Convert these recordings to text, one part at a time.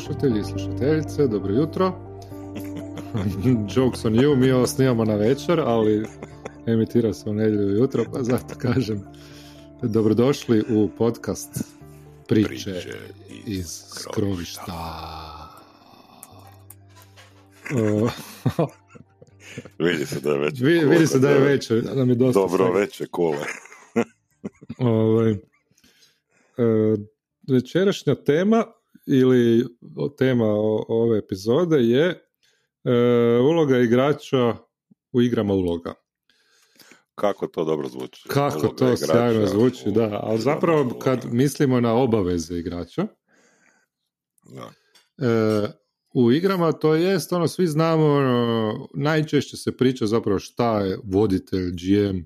slušatelji i slušateljice, dobro jutro. Jokes on you, mi ovo snimamo na večer, ali emitira se u nedjelju jutro, pa zato kažem dobrodošli u podcast Priče, Priče iz iz skrovišta. Vidi se da je već. vidi, vidi se da je večer, da nam je dosta Dobro svega. veće kule. Ovaj, e, večerašnja tema ili tema ove epizode je e, uloga igrača u igrama uloga. Kako to dobro zvuči. Kako Uloga to sjajno zvuči, u da. Ali zapravo kad mislimo na obaveze igrača, Da. e, u igrama to jest ono, svi znamo, ono, najčešće se priča zapravo šta je voditelj, GM,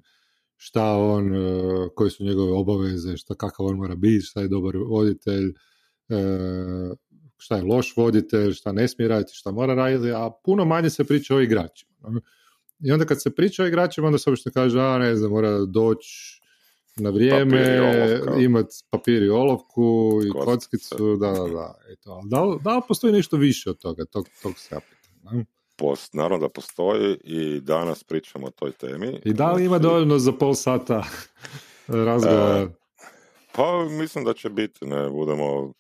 šta on, e, koje su njegove obaveze, šta kakav on mora biti, šta je dobar voditelj, šta je loš voditelj, šta ne smije raditi, šta mora raditi, a puno manje se priča o igračima. I onda kad se priča o igračima, onda se obično kaže, a ne znam, mora doći na vrijeme, Papir i olovka. imat papir i olovku i Kockice. kockicu, da, da, da. Eto, ali da, li- da li postoji nešto više od toga, tog, tog se ja pitam? Post, naravno da postoji i danas pričamo o toj temi. I da li ima Znači, dovoljno za pol sata razgovora? E, Pa mislim da će biti, ne, budemo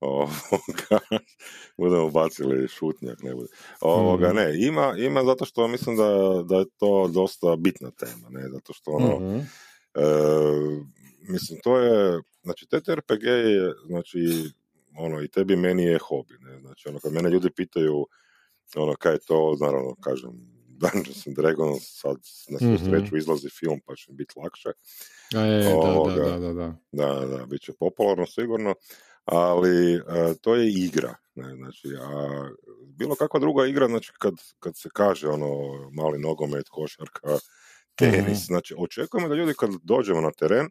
ovoga, budemo bacili šutnjak, ne bude. Ovoga, Mhm. ne, ima, ima zato što mislim da, da je to dosta bitna tema, ne, zato što ono, Mhm. E, mislim, to je, znači, TTRPG je, znači, ono, i tebi meni je hobi, ne, znači, ono, kad mene ljudi pitaju, ono, kaj je to, naravno, kažem, Dungeons and Dragons, sad, na svu Mhm. sreću, izlazi film, pa će biti lakše, A je, da, da, Ovoga. da, da, da. da, da, bit će popularno sigurno, ali e, to je igra, ne, znači, a bilo kakva druga igra, znači, kad, kad se kaže, ono, mali nogomet, košarka, tenis, Mhm. znači, očekujemo da ljudi kad dođemo na teren,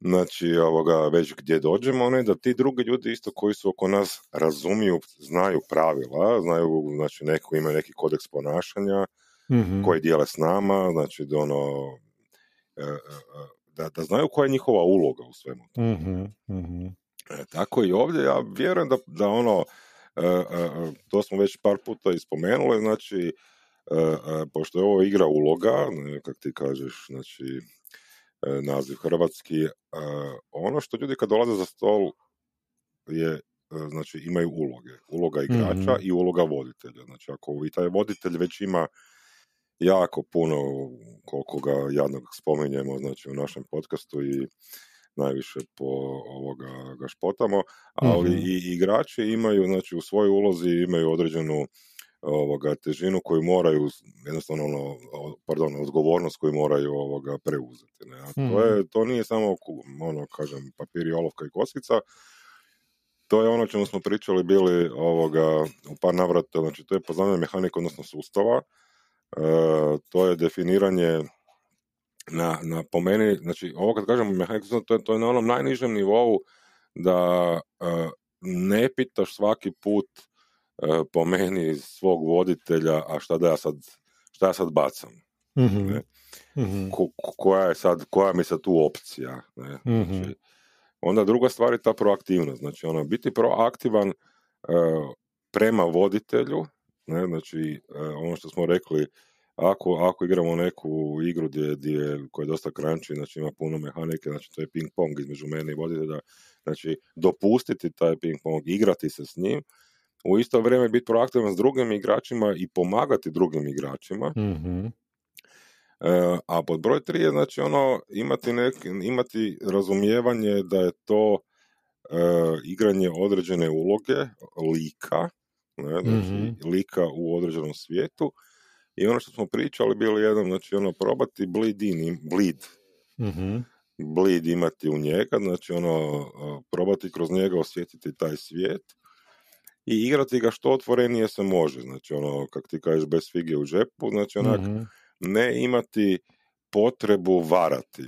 znači, ovoga, već gdje dođemo, ne, da ti drugi ljudi isto koji su oko nas razumiju, znaju pravila, znaju, znači, neko imaju neki kodeks ponašanja, Mhm. koji dijele s nama, znači, da ono, e, e, da, da znaju koja je njihova uloga u svemu tome. E, tako i ovdje, ja vjerujem da, da ono, e, e, e, to smo već par puta i spomenuli, znači, pošto je ovo igra uloga, ne, kak ti kažeš, znači, naziv hrvatski, ono što ljudi kad dolaze za stol je, znači, imaju uloge. Uloga igrača Mhm. i uloga voditelja. Znači, ako i taj voditelj već ima jako puno, koliko ga jadnog spominjemo, znači, u našem podcastu i najviše po ovoga ga špotamo, ali Mhm. i igrači imaju, znači u svojoj ulozi imaju određenu ovoga težinu koju moraju jednostavno ono, pardon, odgovornost koju moraju ovoga preuzeti. Ne? A to, Mhm. je, to nije samo ono, kažem, papir i olovka i kockica, to je ono čemu smo pričali bili ovoga, u par navrata, znači to je poznavanje mehanike, odnosno sustava, e, to je definiranje na, na po meni, znači ovo kad kažemo mehaniku, to to je na onom najnižem nivou da e, ne pitaš svaki put e, po meni svog voditelja, a šta da ja sad, šta ja sad bacam, Mhm, ne? mhm, Ko- ko- koja je sad, koja mi sad tu opcija, ne? Mhm. Znači, onda druga stvar je ta proaktivnost, znači ono, biti proaktivan e, prema voditelju, ne, znači ono što smo rekli, ako, ako igramo neku igru gdje, gdje, koja je dosta crunchy, znači ima puno mehanike, znači to je ping pong između mene i voditelja, znači dopustiti taj ping pong, igrati se s njim, u isto vrijeme biti proaktivan s drugim igračima i pomagati drugim igračima, mhm, E, a pod broj tri je znači ono imati, nek, imati razumijevanje da je to e, igranje određene uloge, lika, ne, znači Mhm. lika u određenom svijetu i ono što smo pričali bili jednom, znači ono probati bleed in, bleed, mhm, bleed imati u njega, znači ono probati kroz njega osjetiti taj svijet i igrati ga što otvorenije se može, znači ono, kak ti kažeš, bez fige u džepu, znači onak, mhm. ne imati potrebu varati.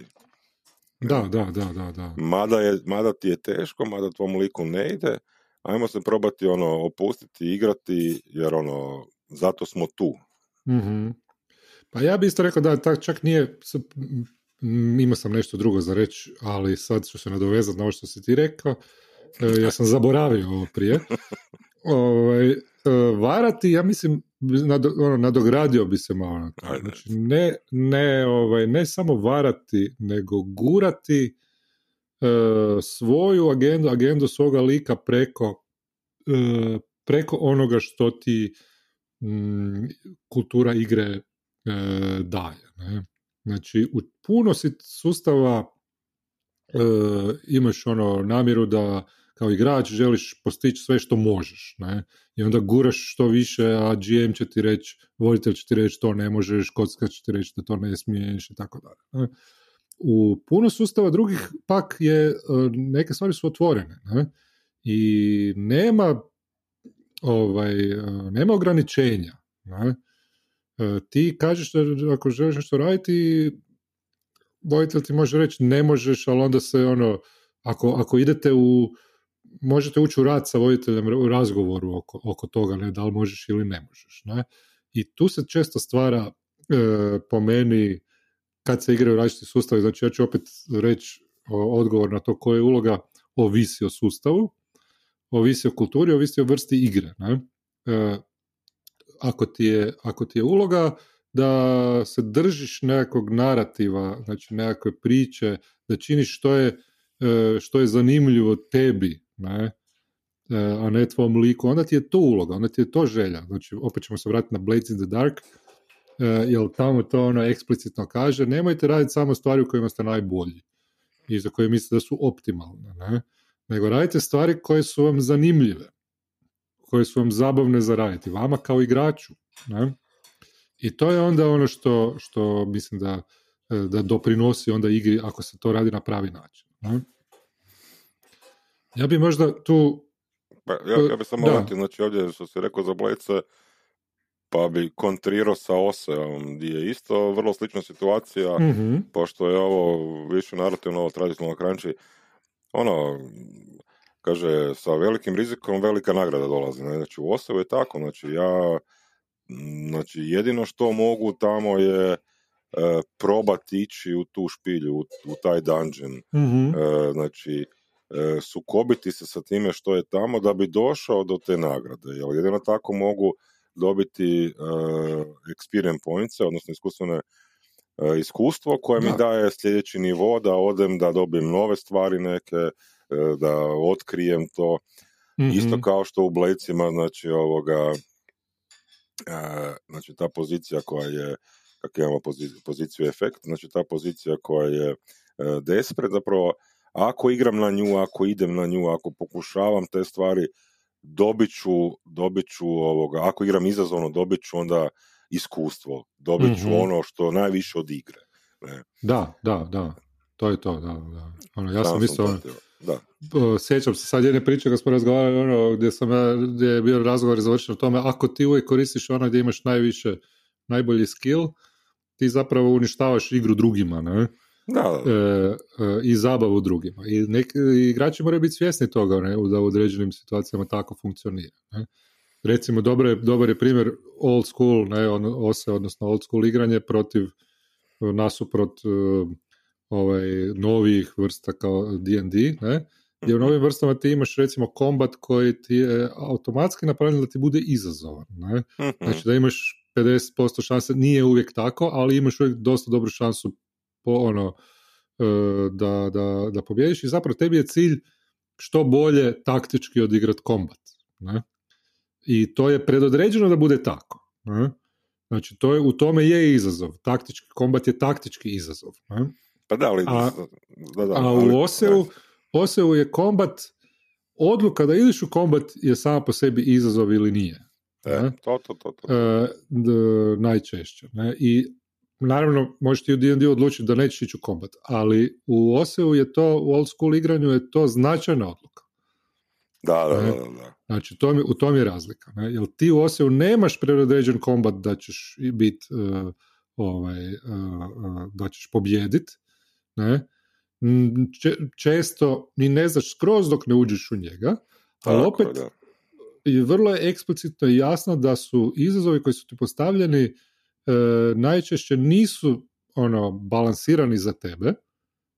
Da, da, da, da, da. Mada, je, mada ti je teško, mada tvom liku ne ide, ajmo se probati ono opustiti, igrati, jer ono, zato smo tu. Mhm. Pa ja bi isto rekao da tak čak nije imao sam nešto drugo za reći, ali sad ću se nadovezati na ovo što si ti rekao. E, ja sam zaboravio ovo prije. Ovaj, e, varati, ja mislim, ono, nadogradio bi se malo na to. Znači, ne, ne, ovaj, ne samo varati, nego gurati e, svoju agendu, agendu svoga lika preko, preko onoga što ti mm, kultura igre daje. Ne? Znači, u puno sustava imaš ono namjeru da kao igrač želiš postići sve što možeš, ne? I onda guraš što više, a GM će ti reći, voditelj će ti reći to ne možeš, kocka će ti reći da to ne smiješ i tako dalje. U puno sustava drugih pak je, e, neke stvari su otvorene, ne? I nema ovaj, e, nema ograničenja, ne? E, ti kažeš da ako želiš nešto raditi, voditelj ti može reći ne možeš, ali onda se ono, ako, ako idete u možete ući u rad sa voditeljem u razgovoru oko, oko toga, ne, da li možeš ili ne možeš. Ne? I tu se često stvara e, po meni kad se igraju različiti sustavi, znači ja ću opet reći odgovor na to koja je uloga ovisi o sustavu, ovisi o kulturi, ovisi o vrsti igre. Ne? E, ako, ti je, ako ti je uloga da se držiš nekakvog narativa, znači nekakve priče, da činiš što je, e, što je zanimljivo tebi, ne, e, a ne tvom liku, onda ti je to uloga, onda ti je to želja. Znači, opet ćemo se vratiti na Blades in the Dark, e, jer tamo to ono eksplicitno kaže, nemojte raditi samo stvari u kojima ste najbolji i za koje mislite da su optimalne, ne? Nego radite stvari koje su vam zanimljive, koje su vam zabavne za raditi, vama kao igraču. Ne? I to je onda ono što, što mislim da, da doprinosi onda igri ako se to radi na pravi način. Ne? Ja bi možda tu... Pa, ja, ja bi samo vratio, znači ovdje što si rekao za Blejce, pa bi kontrirao sa Oseom, gdje je isto vrlo slična situacija, mm pošto je ovo više narativno, ovo tradicionalno kranči, ono, kaže, sa velikim rizikom velika nagrada dolazi. Ne? Znači, u Oseu je tako, znači, ja, znači, jedino što mogu tamo je e, probati ići u tu špilju, u, u taj dungeon. mm E, znači, e, sukobiti se sa time što je tamo da bi došao do te nagrade. Jer jedino tako mogu dobiti e, experience points, odnosno iskustvene iskustvo koje mi daje sljedeći nivo da odem da dobijem nove stvari neke, e, da otkrijem to. mm Isto kao što u blecima, znači ovoga, e, znači ta pozicija koja je, kako imamo poziciju, poziciju efekt, znači ta pozicija koja je despre, zapravo ako igram na nju, ako idem na nju, ako pokušavam te stvari, dobit ću, dobit ću ovoga, ako igram izazovno, dobit ću onda iskustvo, dobit ću mhm. ono što najviše od igre. Ne. Da, da, da. To je to, da, da. Ono, ja sam isto, ono, da. sjećam se sad jedne priče kad smo razgovarali ono, gdje, sam, gdje je bio razgovor završen o tome, ako ti uvijek koristiš ono gdje imaš najviše, najbolji skill, ti zapravo uništavaš igru drugima, ne? da, e, e, i zabavu drugima. I neki igrači moraju biti svjesni toga ne, da u određenim situacijama tako funkcionira. Ne. Recimo, dobar je, dobar je primjer old school, ne, on, ose, odnosno old school igranje protiv nasuprot uh, ovaj, novih vrsta kao D&D, ne, gdje u mhm. novim vrstama ti imaš recimo kombat koji ti je automatski napravljen da ti bude izazovan. Ne? Mhm. Znači da imaš 50% šanse, nije uvijek tako, ali imaš uvijek dosta dobru šansu ono, e, da, da, da pobjediš i zapravo tebi je cilj što bolje taktički odigrati kombat. Ne? I to je predodređeno da bude tako. Ne? Znači, to je, u tome je izazov. Taktički kombat je taktički izazov. Ne? Pa da, ali... A, da, da, a u Oseu, Oseu je kombat, odluka da ideš u kombat je sama po sebi izazov ili nije. E, to, to, to, to. E, najčešće. Ne? I naravno možeš u D&D odlučiti da nećeš ići u kombat, ali u Oseu je to, u old school igranju je to značajna odluka. Da, da, da, da. Znači, to mi, u tom je razlika. Ne? Jer ti u Oseu nemaš predodređen kombat da ćeš biti uh, ovaj, uh, da ćeš pobjedit, ne? često ni ne znaš skroz dok ne uđeš u njega, ali opet da. vrlo je eksplicitno i jasno da su izazovi koji su ti postavljeni E, najčešće nisu ono balansirani za tebe,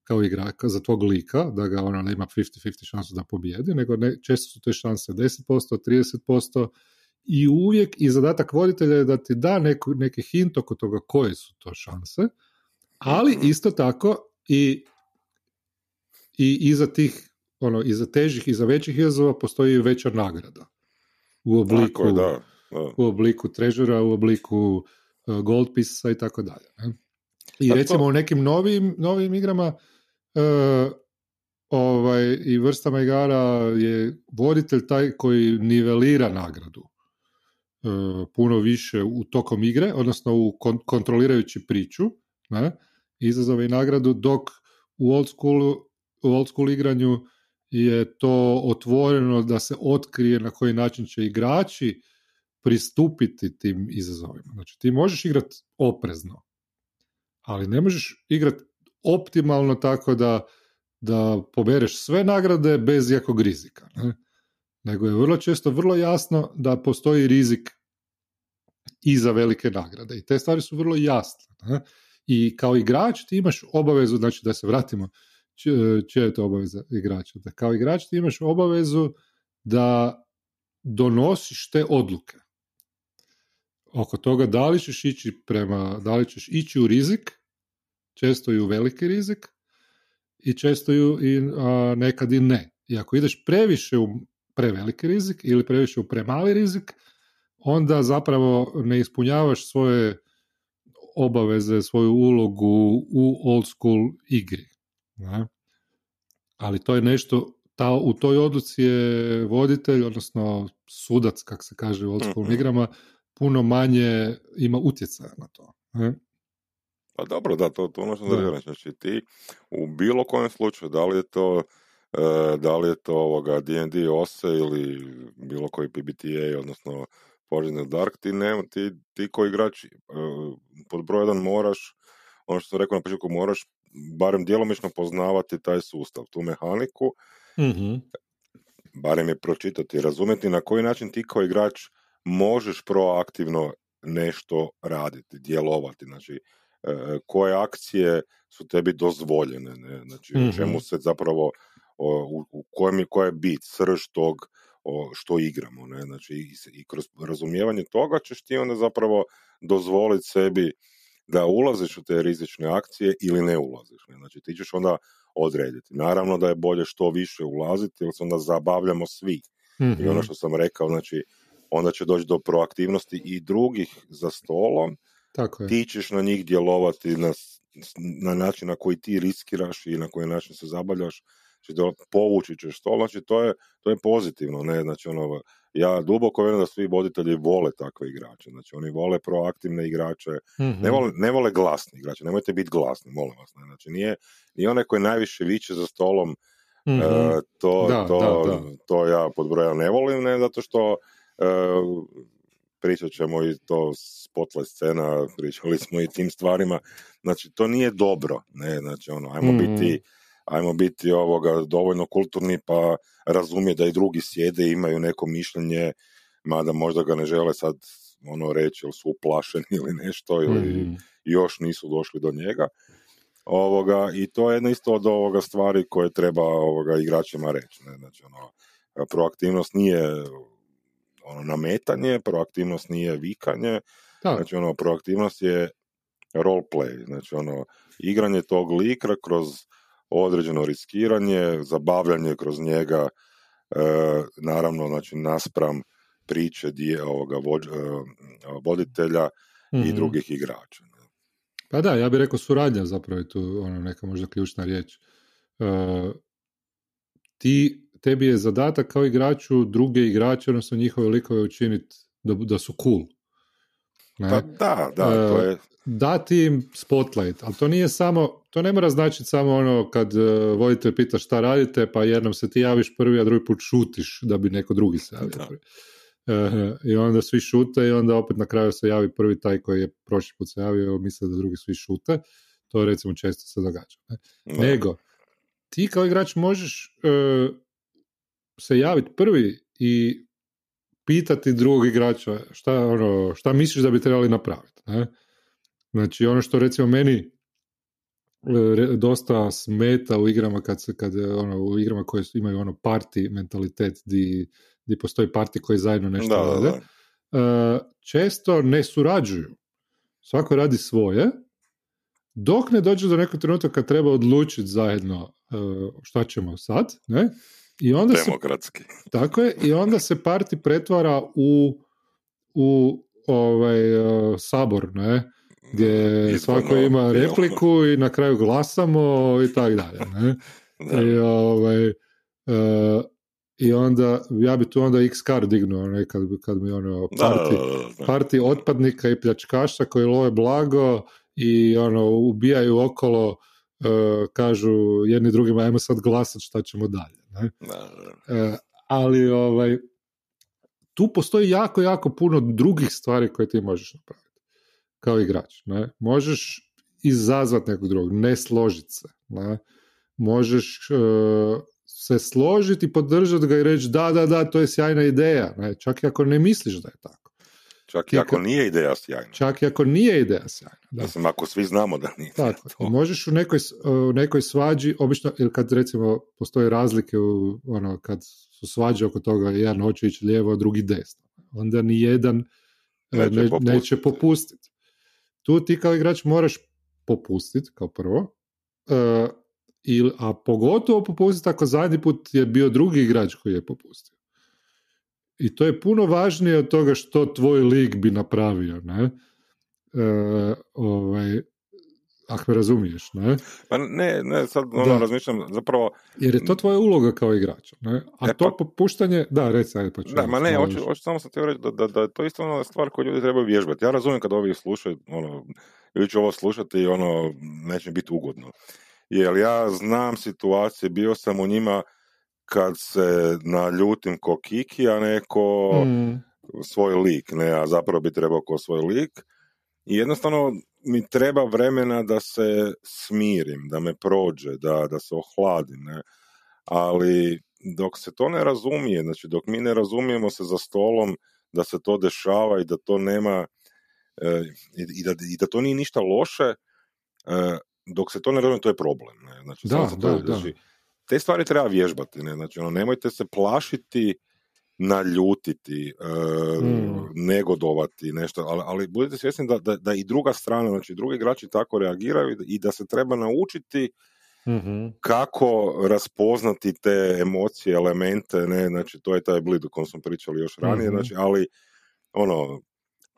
kao igraka, za tvog lika, da ga ono ne ima 50-50 šansu da pobijedi, nego ne, često su te šanse 10%, 30% i uvijek i zadatak voditelja je da ti da neku, neki hint oko toga koje su to šanse, ali Mhm. isto tako i, i iza tih ono, iza težih, iza većih izazova postoji veća nagrada. U obliku, Tako da. da. u obliku trežura, u obliku uh, gold pieces i tako dalje. ne. I recimo u nekim novim, novim igrama uh, ovaj, i vrstama igara je voditelj taj koji nivelira nagradu uh, puno više u tokom igre, odnosno u kon- kontrolirajući priču, ne, izazove i nagradu, dok u old schoolu, u old school igranju je to otvoreno da se otkrije na koji način će igrači pristupiti tim izazovima. Znači ti možeš igrati oprezno, ali ne možeš igrati optimalno tako da, da pobereš sve nagrade bez jakog rizika. Ne? Nego je vrlo često vrlo jasno da postoji rizik i za velike nagrade. I te stvari su vrlo jasne. Ne? I kao igrač ti imaš obavezu, znači da se vratimo, čija je to obaveza igrača? Da kao igrač ti imaš obavezu da donosiš te odluke oko toga da li ćeš ići prema, da li ćeš ići u rizik, često i u veliki rizik, i često i, u- i a, nekad i ne. I ako ideš previše u preveliki rizik ili previše u premali rizik, onda zapravo ne ispunjavaš svoje obaveze, svoju ulogu u old school igri. Ne? Ali to je nešto, ta, u toj odluci je voditelj, odnosno sudac, kak se kaže u old school Mhm. igrama, puno manje ima utjecaja na to. Ne? Pa dobro, da, to, to ono što Da. Znači ti u bilo kojem slučaju, da li je to e, da li je to ovoga D&D OSE ili bilo koji PBTA, odnosno Poison Dark, ti, ne, ti, ti koji igrač e, pod broj jedan moraš, ono što sam rekao na početku, moraš barem djelomično poznavati taj sustav, tu mehaniku, Mhm. barem je pročitati i razumjeti na koji način ti kao igrač možeš proaktivno nešto raditi, djelovati, znači koje akcije su tebi dozvoljene, ne? znači Mhm. o čemu se zapravo, u, u kojem je, koja je bit, srž tog o, što igramo, ne? znači i, i kroz razumijevanje toga ćeš ti onda zapravo dozvoliti sebi da ulaziš u te rizične akcije ili ne ulaziš. Ne? Znači ti ćeš onda odrediti. Naravno da je bolje što više ulaziti, jer se onda zabavljamo svi. Mhm. I ono što sam rekao, znači, onda će doći do proaktivnosti i drugih za stolom, Tako je. ti ćeš na njih djelovati na, na način na koji ti riskiraš i na koji način se zabavljaš, znači do, povući ćeš stol, znači to je, to je pozitivno, ne, znači ono, ja duboko vjerujem da svi voditelji vole takve igrače, znači oni vole proaktivne igrače, Mhm. ne vole, ne vole glasni igrače, nemojte biti glasni, molim vas, ne, znači nije, nije onaj koji najviše viče za stolom, Mhm. E, to, Da, to, da, da. to ja pod brojem ne volim, ne zato što e, pričat ćemo i to spotlight scena, pričali smo i tim stvarima, znači to nije dobro, ne, znači ono, ajmo Mhm. biti ajmo biti ovoga dovoljno kulturni pa razumije da i drugi sjede i imaju neko mišljenje, mada možda ga ne žele sad ono reći ili su uplašeni ili nešto ili Mhm. još nisu došli do njega. Ovoga, I to je jedna isto od ovoga stvari koje treba ovoga igračima reći. Ne? Znači, ono, proaktivnost nije ono, nametanje, proaktivnost nije vikanje, Da, znači ono, proaktivnost je role play, znači ono, igranje tog lika kroz određeno riskiranje, zabavljanje kroz njega, e, naravno, znači, naspram priče dije, ovoga vođ, e, voditelja i Mhm. drugih igrača. Pa da, ja bih rekao suradnja zapravo je tu ono, neka možda ključna riječ. E, ti, tebi je zadatak kao igraču druge igrače, odnosno njihove likove učiniti da, da su cool. Ne? Pa da, da, to E, je, dati im spotlight, ali to nije samo, to ne mora značiti samo ono kad e, voditelj pita šta radite, pa jednom se ti javiš prvi, a drugi put šutiš da bi neko drugi se javio Da. E, I onda svi šute i onda opet na kraju se javi prvi taj koji je prošli put se javio, misle da drugi svi šute. To recimo često se događa. Ne? Nego, ti kao igrač možeš e, se javiti prvi i pitati drugog igrača šta, ono, šta misliš da bi trebali napraviti. Ne? Znači, ono što recimo meni re- dosta smeta u igrama kad se, kad je, ono, u igrama koje imaju ono party mentalitet di, di postoji party koji zajedno nešto Da, da, rade. da. E, često ne surađuju. Svako radi svoje, dok ne dođe do nekog trenutka kad treba odlučiti zajedno e, šta ćemo sad, ne? I onda se Demokratski. tako je, i onda se parti pretvara u, u ovaj, e, sabor, ne? Gdje Izborno svako ima repliku i na kraju glasamo i tako dalje, ne? Da. I, ovaj, e, I onda, ja bi tu onda x kar dignuo, ne, kad, kad mi ono, parti, da, da, da. parti otpadnika i pljačkaša koji love blago i ono, ubijaju okolo, e, kažu jedni drugima, ajmo sad glasat šta ćemo dalje, ne? E, ali ovaj, tu postoji jako, jako puno drugih stvari koje ti možeš napraviti kao igrač. Ne? Možeš izazvati nekog drugog, ne složiti se. Ne? Možeš e, se složiti podržati ga i reći da, da, da, to je sjajna ideja. Ne? Čak i ako ne misliš da je tako. Čak i ako nije ideja sjajna. Čak i ako nije ideja sjajna. Da. Mislim, ako svi znamo da nije. Tako, to. možeš u nekoj, s- u nekoj svađi, obično, ili kad recimo postoje razlike u, ono, kad su svađe oko toga, jedan hoće ići lijevo, drugi desno. Onda ni jedan e, Neće ne- popustiti. neće popustiti. Tu ti kao igrač moraš popustiti, kao prvo, e, il, a pogotovo popustiti ako zadnji put je bio drugi igrač koji je popustio. I to je puno važnije od toga što tvoj lig bi napravio, ne? E, ovaj, ako me razumiješ, ne? Pa ne, ne, sad ono Da. razmišljam, zapravo, Jer je to tvoja uloga kao igrača, ne? A E, to pa- popuštanje, da, reci, ajde, pa ću da, ma ne, hoću, hoću samo sam htio reći da, da, da je to isto ona stvar koju ljudi trebaju vježbati. Ja razumijem kad ovi slušaju, ono, ili ću ovo slušati i ono, neće biti ugodno. Jer ja znam situacije, bio sam u njima kad se naljutim ko Kiki, a neko Mm, svoj lik, ne, a zapravo bi trebao ko svoj lik. I jednostavno mi treba vremena da se smirim, da me prođe, da, da se ohladim, ne. Ali dok se to ne razumije, znači dok mi ne razumijemo se za stolom da se to dešava i da to nema e, i, da, i da to nije ništa loše, e, dok se to ne razumije, to je problem. Ne? Znači, Da, se to- da, da. znači, te stvari treba vježbati, ne? Znači, ono, nemojte se plašiti naljutiti, e, Mm. negodovati, nešto, ali, ali budite svjesni da, da, da i druga strana, znači drugi igrači tako reagiraju i da- se treba naučiti mhm, kako raspoznati te emocije, elemente, ne, znači to je taj blid o kojem smo pričali još ranije, Mhm. znači, ali ono,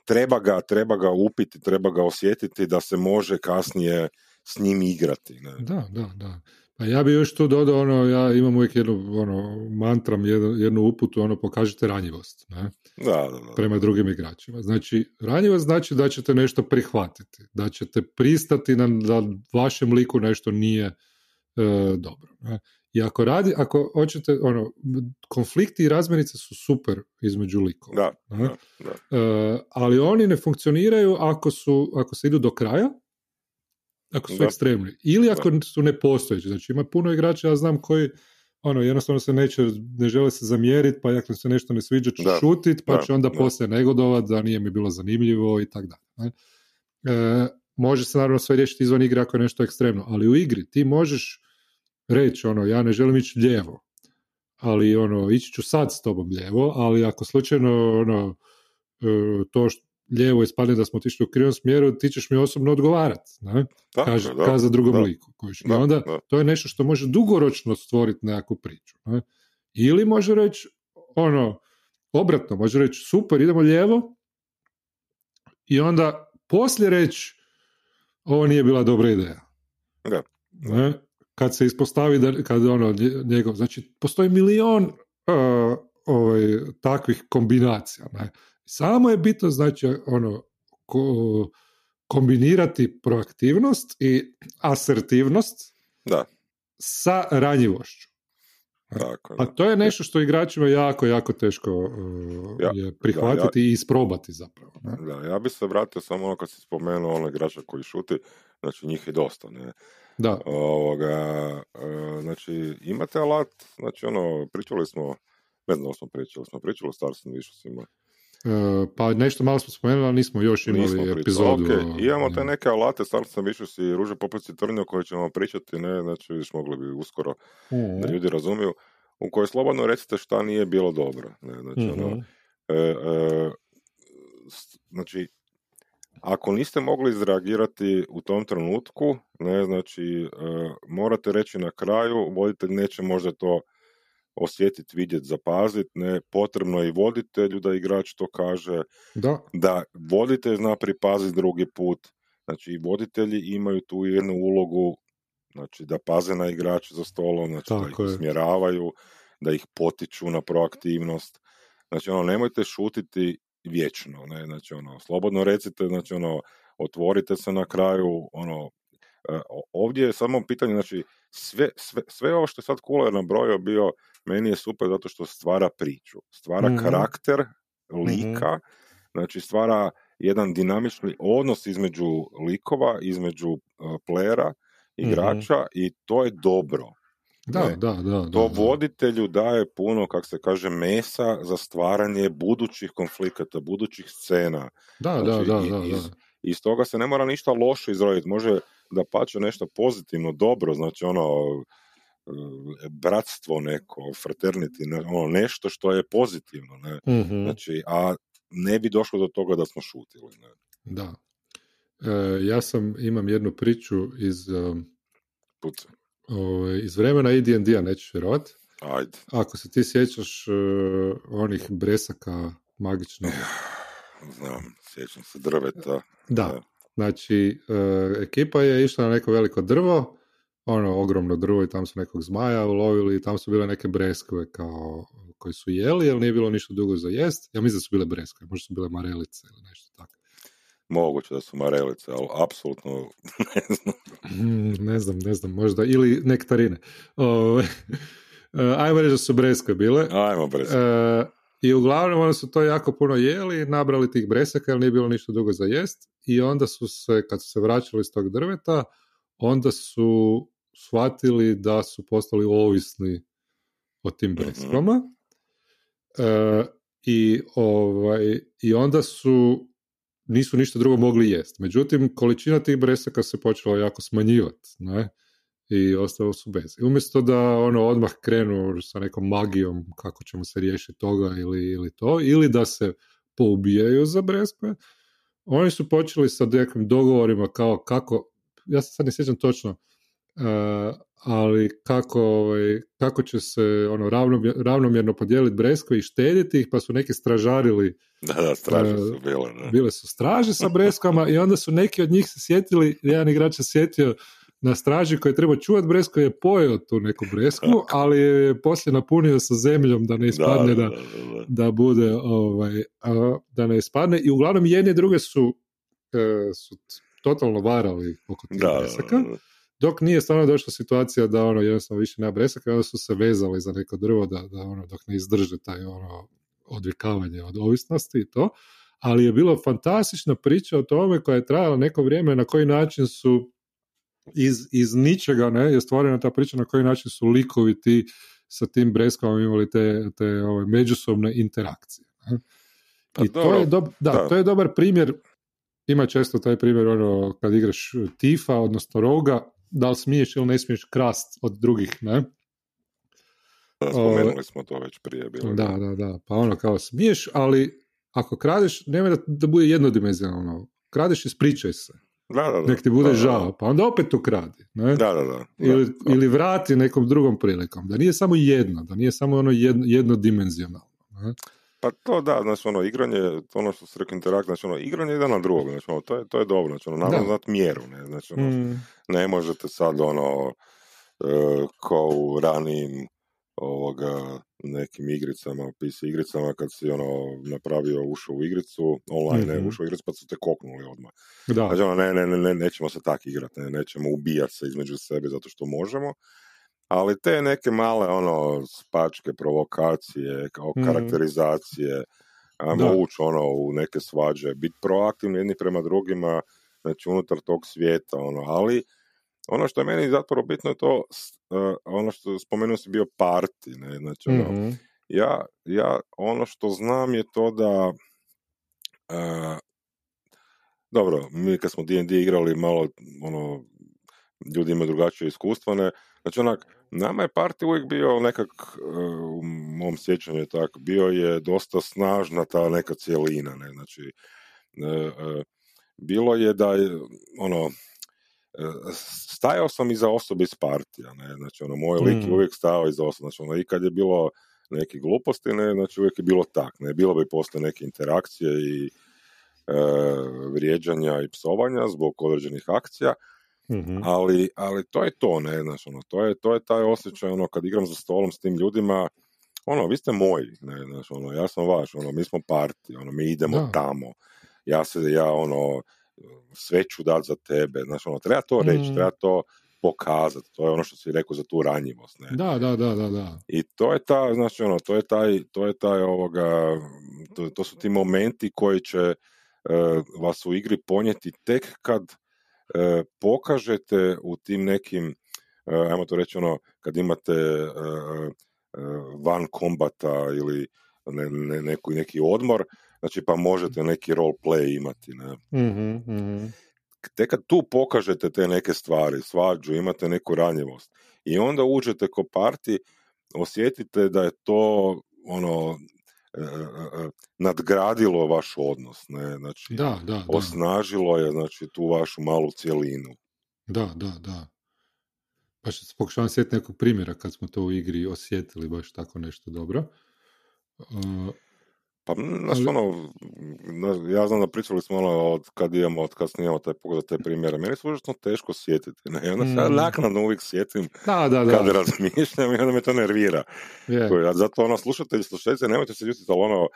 treba ga, treba ga upiti, treba ga osjetiti da se može kasnije s njim igrati. Ne? Da, da, da. Pa ja bi još tu dodao, ono, ja imam uvijek jednu, ono, mantram, jednu, jednu uputu, ono, pokažite ranjivost, ne? Da, da, da. prema drugim igračima. Znači, ranjivost znači da ćete nešto prihvatiti, da ćete pristati na da vašem liku nešto nije e, dobro. Ne? I ako radi, ako hoćete, ono, konflikti i razmirice su super između likova. Da, da, da. E, ali oni ne funkcioniraju ako, su, ako se idu do kraja, ako su Da. ekstremni. Ili ako su nepostojeći. Znači ima puno igrača, ja znam koji ono, jednostavno se neće, ne žele se zamjeriti, pa ako se nešto ne sviđa Da. šutit, pa Da, će onda da. poslije negodovat da nije mi bilo zanimljivo i tako dalje. E, može se naravno sve riješiti izvan igre ako je nešto ekstremno, ali u igri ti možeš reći ono, ja ne želim ići lijevo, ali ono, ići ću sad s tobom lijevo, ali ako slučajno ono, e, to što lijevo ispadne da smo otišli u krivom smjeru, ti ćeš mi osobno odgovarati, ne? Je, Kaže, da, kaza drugom da. liku. kojiš. I Da, onda da. to je nešto što može dugoročno stvoriti nekakvu priču. Ne? Ili može reći, ono, obratno, može reći, super, idemo lijevo, i onda poslije reći, ovo nije bila dobra ideja. Da. Ne? Kad se ispostavi da, kad ono, nje- njegov, znači, postoji milion uh, ovaj, takvih kombinacija. Ne? Samo je bitno, znači, ono, ko- kombinirati proaktivnost i asertivnost Da, sa ranjivošću. tako. A Da. to je nešto što igračima jako, jako teško uh, Ja, je prihvatiti i isprobati zapravo. Ne? Da, ja bi se vratio samo ono kad si spomenuo ono igrača koji šuti, znači njih je dosta, ne. Da, Ovoga, e, znači, imate alat, znači ono, pričali smo, ne znam da smo pričali, smo pričali o Stars and Viciousima. Pa nešto malo smo spomenuli, ali nismo još imali Nismo epizodu. Ok, o- imamo te neke alate, sad sam više si ruže poput trnio koje ćemo pričati, ne, znači vidiš mogli bi uskoro Mhm. da ljudi razumiju, u kojoj slobodno recite šta nije bilo dobro. Ne, znači, ono, Mhm. e, e, s- znači, ako niste mogli izreagirati u tom trenutku, ne, znači, e, morate reći na kraju, voditelj neće možda to osjetiti, vidjeti, zapaziti, ne, potrebno je i voditelju da igrač to kaže, Da, da voditelj zna pripaziti drugi put, znači i voditelji imaju tu jednu ulogu, znači da paze na igrače za stolom, znači da Tako ih je. usmjeravaju, da ih potiču na proaktivnost, znači ono, nemojte šutiti vječno, ne, znači ono, slobodno recite, znači ono, otvorite se na kraju, ono, ovdje je samo pitanje, znači, sve, sve, sve ovo što je sad Kuler nabrojio bio, meni je super zato što stvara priču, stvara Mhm. karakter lika, znači stvara jedan dinamični odnos između likova, između uh, playera, igrača i to je dobro. da, Ne. da, da. To da, voditelju daje puno, kak se kaže, mesa za stvaranje budućih konflikata, budućih scena. Da, da, Znači, da, da. iz- Iz toga se ne mora ništa loše izroditi, može da pače nešto pozitivno, dobro, znači ono, e, bratstvo neko, fraternity, ono, nešto što je pozitivno, ne? Mhm. Znači, a ne bi došlo do toga da smo šutili. Ne? Da. E, ja sam, imam jednu priču iz, um, iz vremena AD&D-a, nećeš vjerovat. Ajde. Ako se ti sjećaš e, onih bresaka magičnih. Znam, sjećam se drveta. Da, znači e, ekipa je išla na neko veliko drvo, ono ogromno drvo i tamo su nekog zmaja ulovili i tamo su bile neke breskve kao koji su jeli, jer nije bilo ništa dugo za jest. Ja mislim da su bile breskve, možda su bile marelice ili nešto tako. Moguće da su marelice, ali apsolutno ne znam. Mm, ne znam, ne znam, možda, ili nektarine. E, ajmo reći da su breskve bile. Ajmo brez. E, I uglavnom oni su to jako puno jeli, nabrali tih bresaka jer nije bilo ništa dugo za jest i onda su se, kad su se vraćali iz tog drveta, onda su shvatili da su postali ovisni o tim breskvama E, i, ovaj, i onda su nisu ništa drugo mogli jest. Međutim, količina tih bresaka se počela jako smanjivati, ne? I ostalo su bez. I umjesto da ono odmah krenu sa nekom magijom kako ćemo se riješiti toga ili, ili to, ili da se poubijaju za breskve, oni su počeli sa nekim dogovorima kao kako, ja se sad ne sjećam točno, uh, ali kako, ovaj, kako će se ono ravnomjer- ravnomjerno podijeliti breskve i štediti ih, pa su neki stražarili Da, da, straže e, su bile. Ne? bile su straže sa breskvama i onda su neki od njih se sjetili, jedan igrač se sjetio na straži koji je trebao čuvati bresku je pojeo tu neku bresku, ali je poslije napunio sa zemljom da ne ispadne da, da, da, da. da bude ovaj, a, da ne ispadne. I uglavnom jedne i druge su, e, su totalno varali oko tih bresaka, dok nije stvarno došla situacija da ono jednostavno više nema bresaka i onda su se vezali za neko drvo da, da ono dok ne izdrže taj ono odvikavanje od ovisnosti i to, ali je bilo fantastična priča o tome koja je trajala neko vrijeme na koji način su iz, iz ničega ne, je stvorena ta priča na koji način su likovi ti sa tim breskama imali te, te ove, međusobne interakcije. Ne? Pa I to dobro, je, dob- da, da. to je dobar primjer, ima često taj primjer ono, kad igraš tifa, odnosno roga, da li smiješ ili ne smiješ krast od drugih, ne? Da, spomenuli smo to već prije. Bilo, Da, da, da. Pa ono kao smiješ, ali ako kradeš, nemoj da, da bude jednodimenzionalno. Kradeš, ispričaj se. Da, da, da. Nek ti bude žao. Pa onda opet ukradi. Ne? Da, da, da. Ili, Da, ili vrati nekom drugom prilikom. Da nije samo jedno, da nije samo ono jedno, jednodimenzionalno. Ne? Pa to da, znači ono igranje, to ono što se rekao interakt, znači ono igranje jedan na drugog, znači ono, to je, to je dobro, znači ono, naravno Da. znati mjeru, ne, znači ono, Mm, ne možete sad ono, e, kao u ranijim ovoga, nekim igricama, PC igricama, kad si ono napravio, ušao u igricu, online, Mhm. ne, ušao u igricu pa su te koknuli odmah. da, Znači ono, ne, ne, ne, ne, nećemo se tak igrati, ne, nećemo ubijati se između sebe zato što možemo, ali te neke male ono spačke, provokacije, kao Mhm. karakterizacije, ajmo ući ono u neke svađe, biti proaktivni jedni prema drugima, znači unutar tog svijeta, ono, ali ono što je meni zapravo bitno je to, e, ono što spomenuo si bio party, ne, znači ono, Mhm. ja, ja ono što znam je to da dobro, mi kad smo D&D igrali malo, ono, ljudi imaju drugačije iskustva, ne, znači onak, nama je party uvijek bio nekak, u mom sjećanju tak, bio je dosta snažna ta neka cijelina, ne, znači, bilo je da je, ono, stajao sam iza osobe iz partija, ne, znači ono, moj lik je mm. uvijek stajao iza osobe, znači ono, i kad je bilo neke gluposti, ne, znači uvijek je bilo tak, ne, bilo bi postoje neke interakcije i e, vrijeđanja i psovanja zbog određenih akcija, mm ali, ali to je to, ne, znači ono, to je, to je taj osjećaj, ono, kad igram za stolom s tim ljudima, ono, vi ste moji, ne, znači ono, ja sam vaš, ono, mi smo parti, ono, mi idemo tamo, ja se, ja, ono, sve ću dati za tebe, znači ono, treba to reći, mm. treba to pokazati, to je ono što si rekao za tu ranjivost, ne. Da, da, da, da, da. I to je ta, znači ono, to je taj, to je taj ovoga, to, to su ti momenti koji će e, vas u igri ponijeti tek kad e, pokažete u tim nekim, e, ajmo to reći ono, kad imate van kombata ili ne, ne, neki, neki odmor, znači pa možete neki role play imati. Ne? mm Tek kad tu pokažete te neke stvari, svađu, imate neku ranjivost i onda uđete ko parti, osjetite da je to ono e, e, e, nadgradilo vaš odnos, ne, znači da, da, da. osnažilo je znači tu vašu malu cjelinu. Da, da, da. Baš pokušavam sjetiti nekog primjera kad smo to u igri osjetili baš tako nešto dobro. Pa, znaš, ono, ja znam da pričali smo ono od kad imamo, od kad snimamo taj pogled te primjere, meni se užasno teško sjetiti, ne, i onda se ja mm. naknadno uvijek sjetim da, da, da. kad razmišljam i onda me to nervira. Yeah. Zato ono, slušatelji, slušateljice, nemojte se ljutiti, ali ono,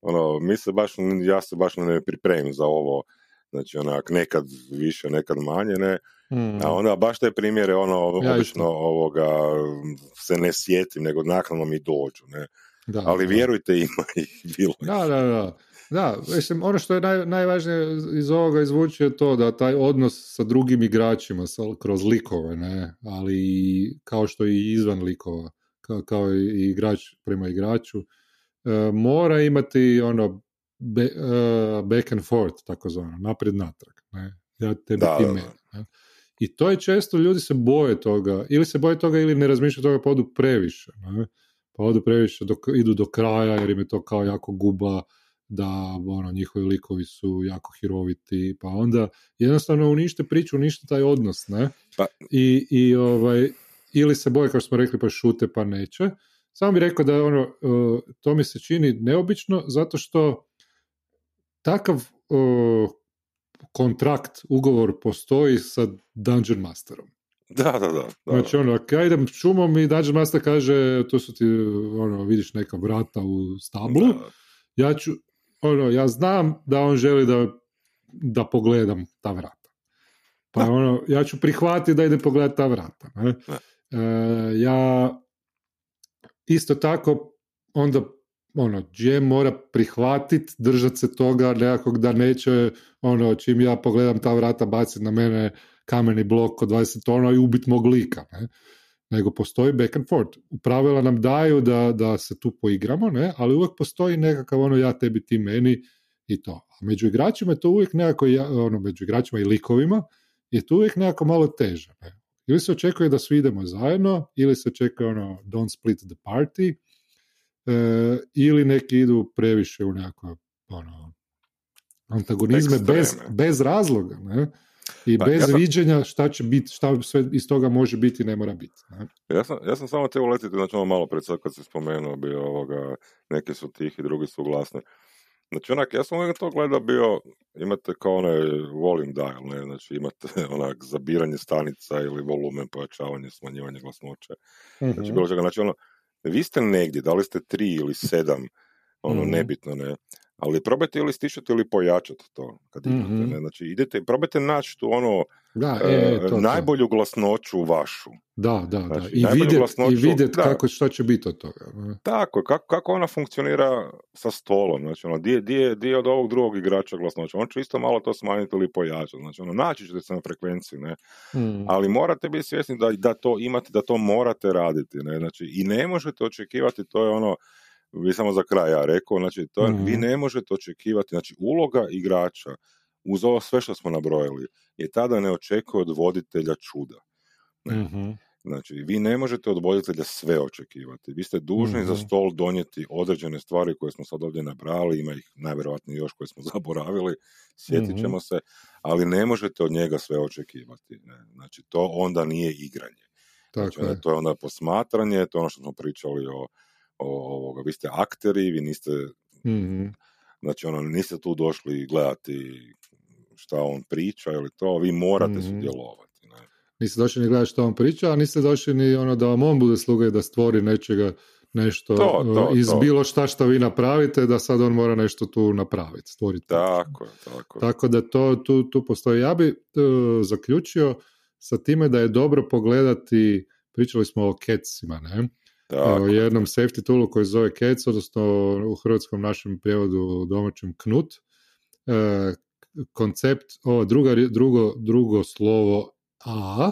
ono, mi se baš, ja se baš ne pripremim za ovo, znači onak, nekad više, nekad manje, ne, mm. a onda baš te primjere, ono, obično ovoga, se ne sjetim, nego naknadno mi dođu, ne, da, ali vjerujte ima ih bilo. Da, da, da. Da, mislim, ono što je naj, najvažnije iz ovoga izvući je to da taj odnos sa drugim igračima, sa, kroz likove, ne, ali kao što i izvan likova, kao, kao i igrač prema igraču, e, mora imati ono be, e, back and forth, takozvano, naprijed natrag, ne, ja tebi da, ti Ne? I to je često, ljudi se boje toga, ili se boje toga ili ne razmišljaju toga pa odu previše, ne pa odu previše dok, idu do kraja jer im je to kao jako guba da ono, njihovi likovi su jako hiroviti, pa onda jednostavno unište priču, unište taj odnos, ne? Pa. I, i ovaj, ili se boje, kao što smo rekli, pa šute, pa neće. Samo bih rekao da ono, e, to mi se čini neobično, zato što takav uh, kontrakt, ugovor postoji sa Dungeon Masterom. Da, da, da. Znači, ono, ja idem šumom i Dungeon Master kaže, to su ti, ono, vidiš neka vrata u stablu, ja ću, ono, ja znam da on želi da, da pogledam ta vrata. Pa, ono, ja ću prihvatiti da ide pogledati ta vrata. Ne? E, ja isto tako onda ono, GM mora prihvatiti, držati se toga nekakvog da neće, ono, čim ja pogledam ta vrata baciti na mene kameni blok od 20 tona i ubit mog lika. Ne? Nego postoji back and forth. Pravila nam daju da, da se tu poigramo, ne? ali uvijek postoji nekakav ono ja tebi ti meni i to. A među igračima je to uvijek nekako, ono, među igračima i likovima je to uvijek nekako malo teže. Ne? Ili se očekuje da svi idemo zajedno, ili se očekuje ono don't split the party, e, ili neki idu previše u nekako ono, antagonizme bez, bez razloga. Ne? I pa, bez ja sam, viđenja šta će biti, šta sve iz toga može biti ne mora biti. Ja sam, ja sam samo te uletiti, znači ono malo pred sad kad se spomenuo bio ovoga, neki su tihi, drugi su glasni. Znači onak, ja sam uvijek to gledao bio, imate kao onaj volume dial, ne, znači imate onak zabiranje stanica ili volumen, pojačavanje, smanjivanje glasnoće. uh Znači mhm. bilo čega, znači ono, vi ste negdje, da li ste tri ili sedam, ono, uh nebitno, ne, ali probajte ili stišati ili pojačati to kad idete, mm ne? znači idete, probajte naći tu ono da, e, to, najbolju glasnoću vašu. Da, da, znači, da. I vidjeti vidjet kako, šta će biti od toga. Tako, kako, kako ona funkcionira sa stolom, znači ono, di, di, di od ovog drugog igrača glasnoća, on će isto malo to smanjiti ili pojačati, znači ono, naći ćete se na frekvenciji, ne, mm. ali morate biti svjesni da, da to imate, da to morate raditi, ne, znači i ne možete očekivati, to je ono, bi samo za kraj ja rekao, znači to, Mhm. vi ne možete očekivati, znači uloga igrača uz ovo sve što smo nabrojili je tada ne očekuje od voditelja čuda. Mhm. Znači, vi ne možete od voditelja sve očekivati. Vi ste dužni za Mhm. stol donijeti određene stvari koje smo sad ovdje nabrali, ima ih najvjerojatnije još koje smo zaboravili, sjetit Mhm. ćemo se, ali ne možete od njega sve očekivati. Ne? Znači, to onda nije igranje. Znači, Tako onda je. to je onda posmatranje, to je ono što smo pričali o ovoga, vi ste akteri, vi niste, Mhm. znači ono, niste tu došli gledati šta on priča ili to, vi morate Mhm. sudjelovati. Ne? Niste došli ni gledati što on priča, a niste došli ni ono da vam on bude sluga i da stvori nečega, nešto To, to, iz to. bilo šta što vi napravite, da sad on mora nešto tu napraviti, stvoriti. Tako tako. Tako da to tu, tu postoji. Ja bi uh, zaključio sa time da je dobro pogledati, pričali smo o kecima, ne? Tako o jednom safety toolu koji zove Kec, odnosno u hrvatskom našem prijevodu domaćem Knut. E, koncept, ovo druga, drugo, drugo slovo A,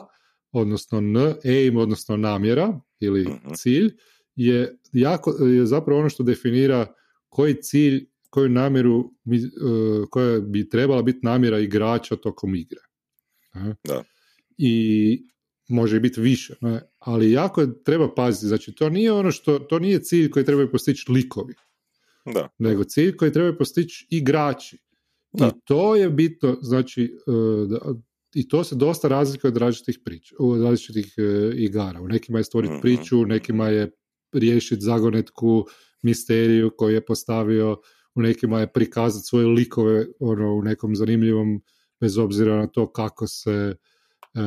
odnosno N, aim, odnosno namjera ili Mhm. cilj, je, jako, je zapravo ono što definira koji cilj, koju namjeru, e, koja bi trebala biti namjera igrača tokom igre. Da. I može biti više, ne? ali jako je, treba paziti, znači to nije ono što, to nije cilj koji trebaju postići likovi, Da. nego cilj koji trebaju postići igrači. Da. I to je bitno, znači, e, da, i to se dosta razlikuje od različitih priča, od različitih e, igara. U nekima je stvoriti Mhm. priču, u nekima je riješiti zagonetku, misteriju koju je postavio, u nekima je prikazati svoje likove ono, u nekom zanimljivom, bez obzira na to kako se e,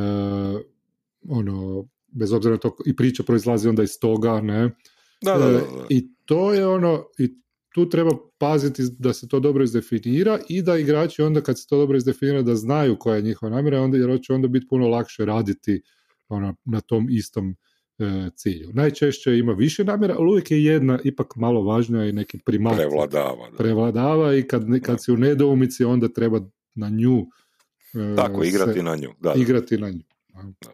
ono, bez obzira na to i priča proizlazi onda iz toga, ne? Da, da, da, E, da. I to je ono, i tu treba paziti da se to dobro izdefinira i da igrači onda kad se to dobro izdefinira da znaju koja je njihova namjera, onda, jer će onda biti puno lakše raditi ono, na tom istom e, cilju. Najčešće ima više namjera, ali uvijek je jedna ipak malo važnija i neki primat Prevladava. Da. prevladava i kad, kad si u nedoumici onda treba na nju e, Tako, igrati se- na nju. Da, da. igrati na nju. Da.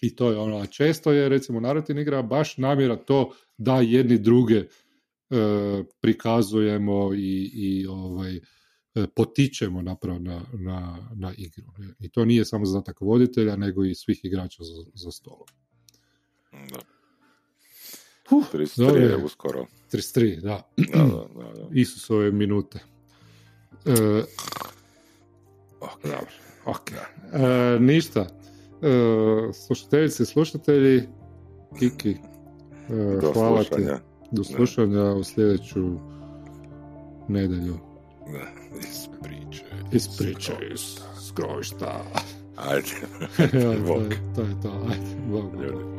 I to je ono, a često je recimo narativna igra baš namjera to da jedni druge e, prikazujemo i, i ovaj, e, potičemo napravo na, na, na igru. I to nije samo zadatak voditelja, nego i svih igrača za, za stolom. Da. Huh, 33 dobro je uskoro. 33, da. Da, da, da. da. Isusove minute. E, Ok. Dobro, ok. E, ništa. E, slušateljice i slušatelji, Kiki, e, Do hvala ti. slušanja. Do slušanja u sljedeću nedelju. Da, ispriče. Ispričaj skrovišta. Ajde. Evo, to, je, to je to. Ajde, Bog. Ljudi.